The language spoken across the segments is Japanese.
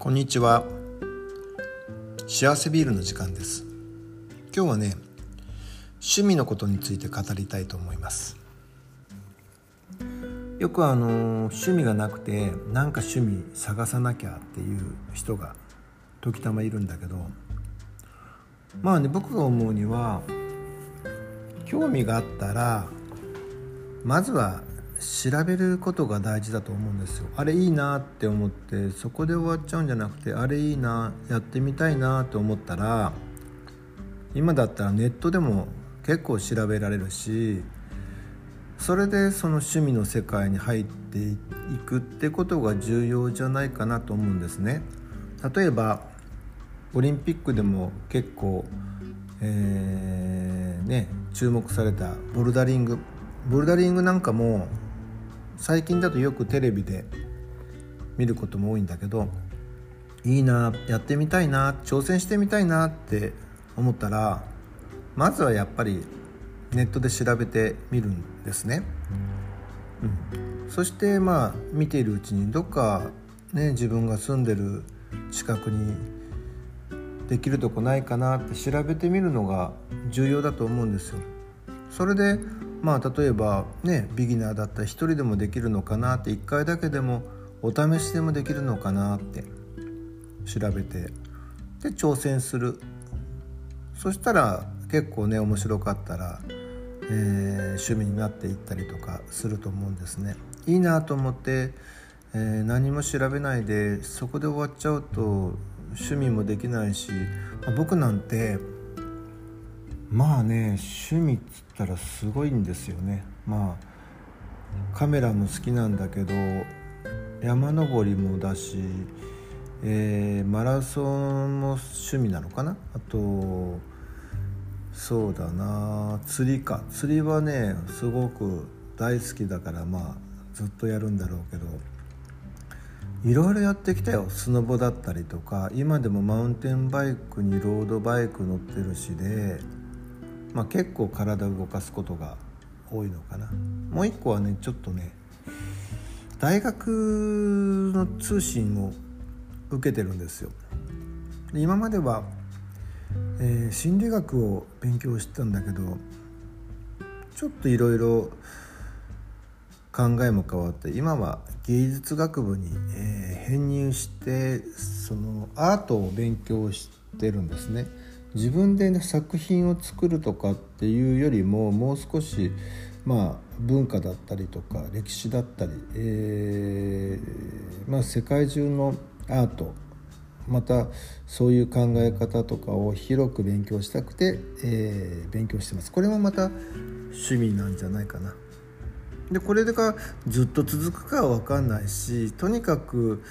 こんにちは。幸せビールの時間です。今日はね趣味のことについて語りたいと思います。よくあの趣味がなくてなんか趣味探さなきゃっていう人が時たまいるんだけどまあね僕が思うには興味があったらまずは調べることが大事だと思うんですよ。あれいいなって思ってそこで終わっちゃうんじゃなくてあれいいなやってみたいなと思ったら今だったらネットでも結構調べられるしそれでその趣味の世界に入っていくってことが重要じゃないかなと思うんですね。例えばオリンピックでも結構、えー、ね、注目されたボルダリング。ボルダリングなんかも最近だとよくテレビで見ることも多いんだけどいいなやってみたいな挑戦してみたいなって思ったらまずはやっぱりネットで調べてみるんですね。うん、そしてまあ見ているうちにどっかね自分が住んでる近くにできるとこないかなって調べてみるのが重要だと思うんですよ。それでまあ例えばねビギナーだったら一人でもできるのかなって1回だけでもお試しでもできるのかなって調べてで挑戦するそしたら結構ね面白かったら、えー、趣味になっていったりとかすると思うんですね。いいなと思って、えー、何も調べないでそこで終わっちゃうと趣味もできないし、まあ、僕なんてまあね趣味っつったらすごいんですよね。まあカメラも好きなんだけど山登りもだし、えー、マラソンも趣味なのかな？あとそうだな釣りか。釣りはねすごく大好きだからまあずっとやるんだろうけどいろいろやってきたよ。スノボだったりとか今でもマウンテンバイクにロードバイク乗ってるしでまあ、結構体を動かすことが多いのかな。もう一個はねちょっとね大学の通信を受けてるんですよ。今までは、えー、心理学を勉強してたんだけどちょっといろいろ考えも変わって今は芸術学部に、えー、編入してそのアートを勉強してるんですね。自分で、ね、作品を作るとかっていうよりももう少しまあ文化だったりとか歴史だったり、えー、まあ、世界中のアートまたそういう考え方とかを広く勉強したくて、えー、勉強してます。これもまた趣味なんじゃないかな。でこれがずっと続くかは分かんないしとにかく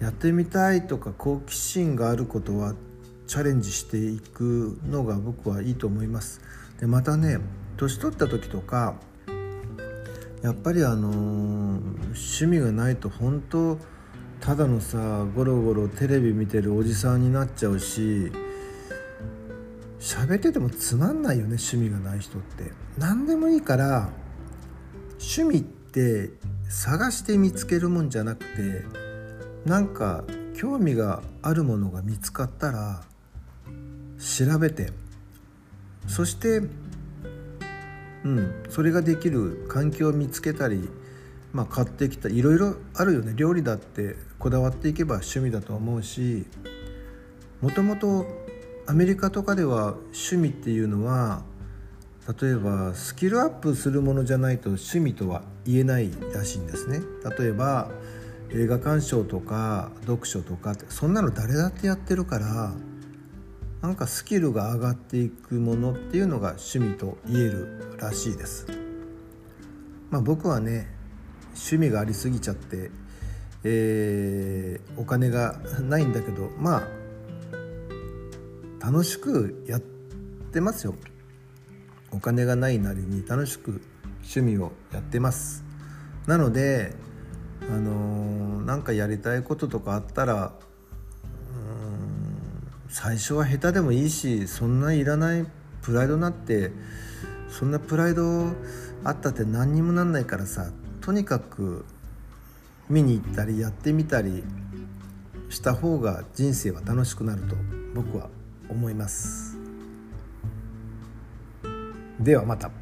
やってみたいとか好奇心があることはチャレンジしていくのが僕はいいと思います。でまたね年取った時とかやっぱりあの趣味がないと本当ただのさゴロゴロテレビ見てるおじさんになっちゃうし喋っててもつまんないよね趣味がない人って何でもいいから趣味って探して見つけるもんじゃなくてなんか興味があるものが見つかったら調べてそしてうんそれができる環境を見つけたり、まあ、買ってきたいろいろあるよね。料理だってこだわっていけば趣味だと思うしもともとアメリカとかでは趣味っていうのは例えばスキルアップするものじゃないと趣味とは言えないらしいんですね。例えば映画鑑賞とか読書とかってそんなの誰だってやってるからなんかスキルが上がっていくものっていうのが趣味と言えるらしいです。まあ、僕はね趣味がありすぎちゃって、えー、お金がないんだけどまあ楽しくやってますよ。お金がないなりに楽しく趣味をやってます。なのであのー、なんかやりたいこととかあったら最初は下手でもいいしそんないらないプライドなってそんなプライドあったって何にもなんないからさとにかく見に行ったりやってみたりした方が人生は楽しくなると僕は思いますではまた。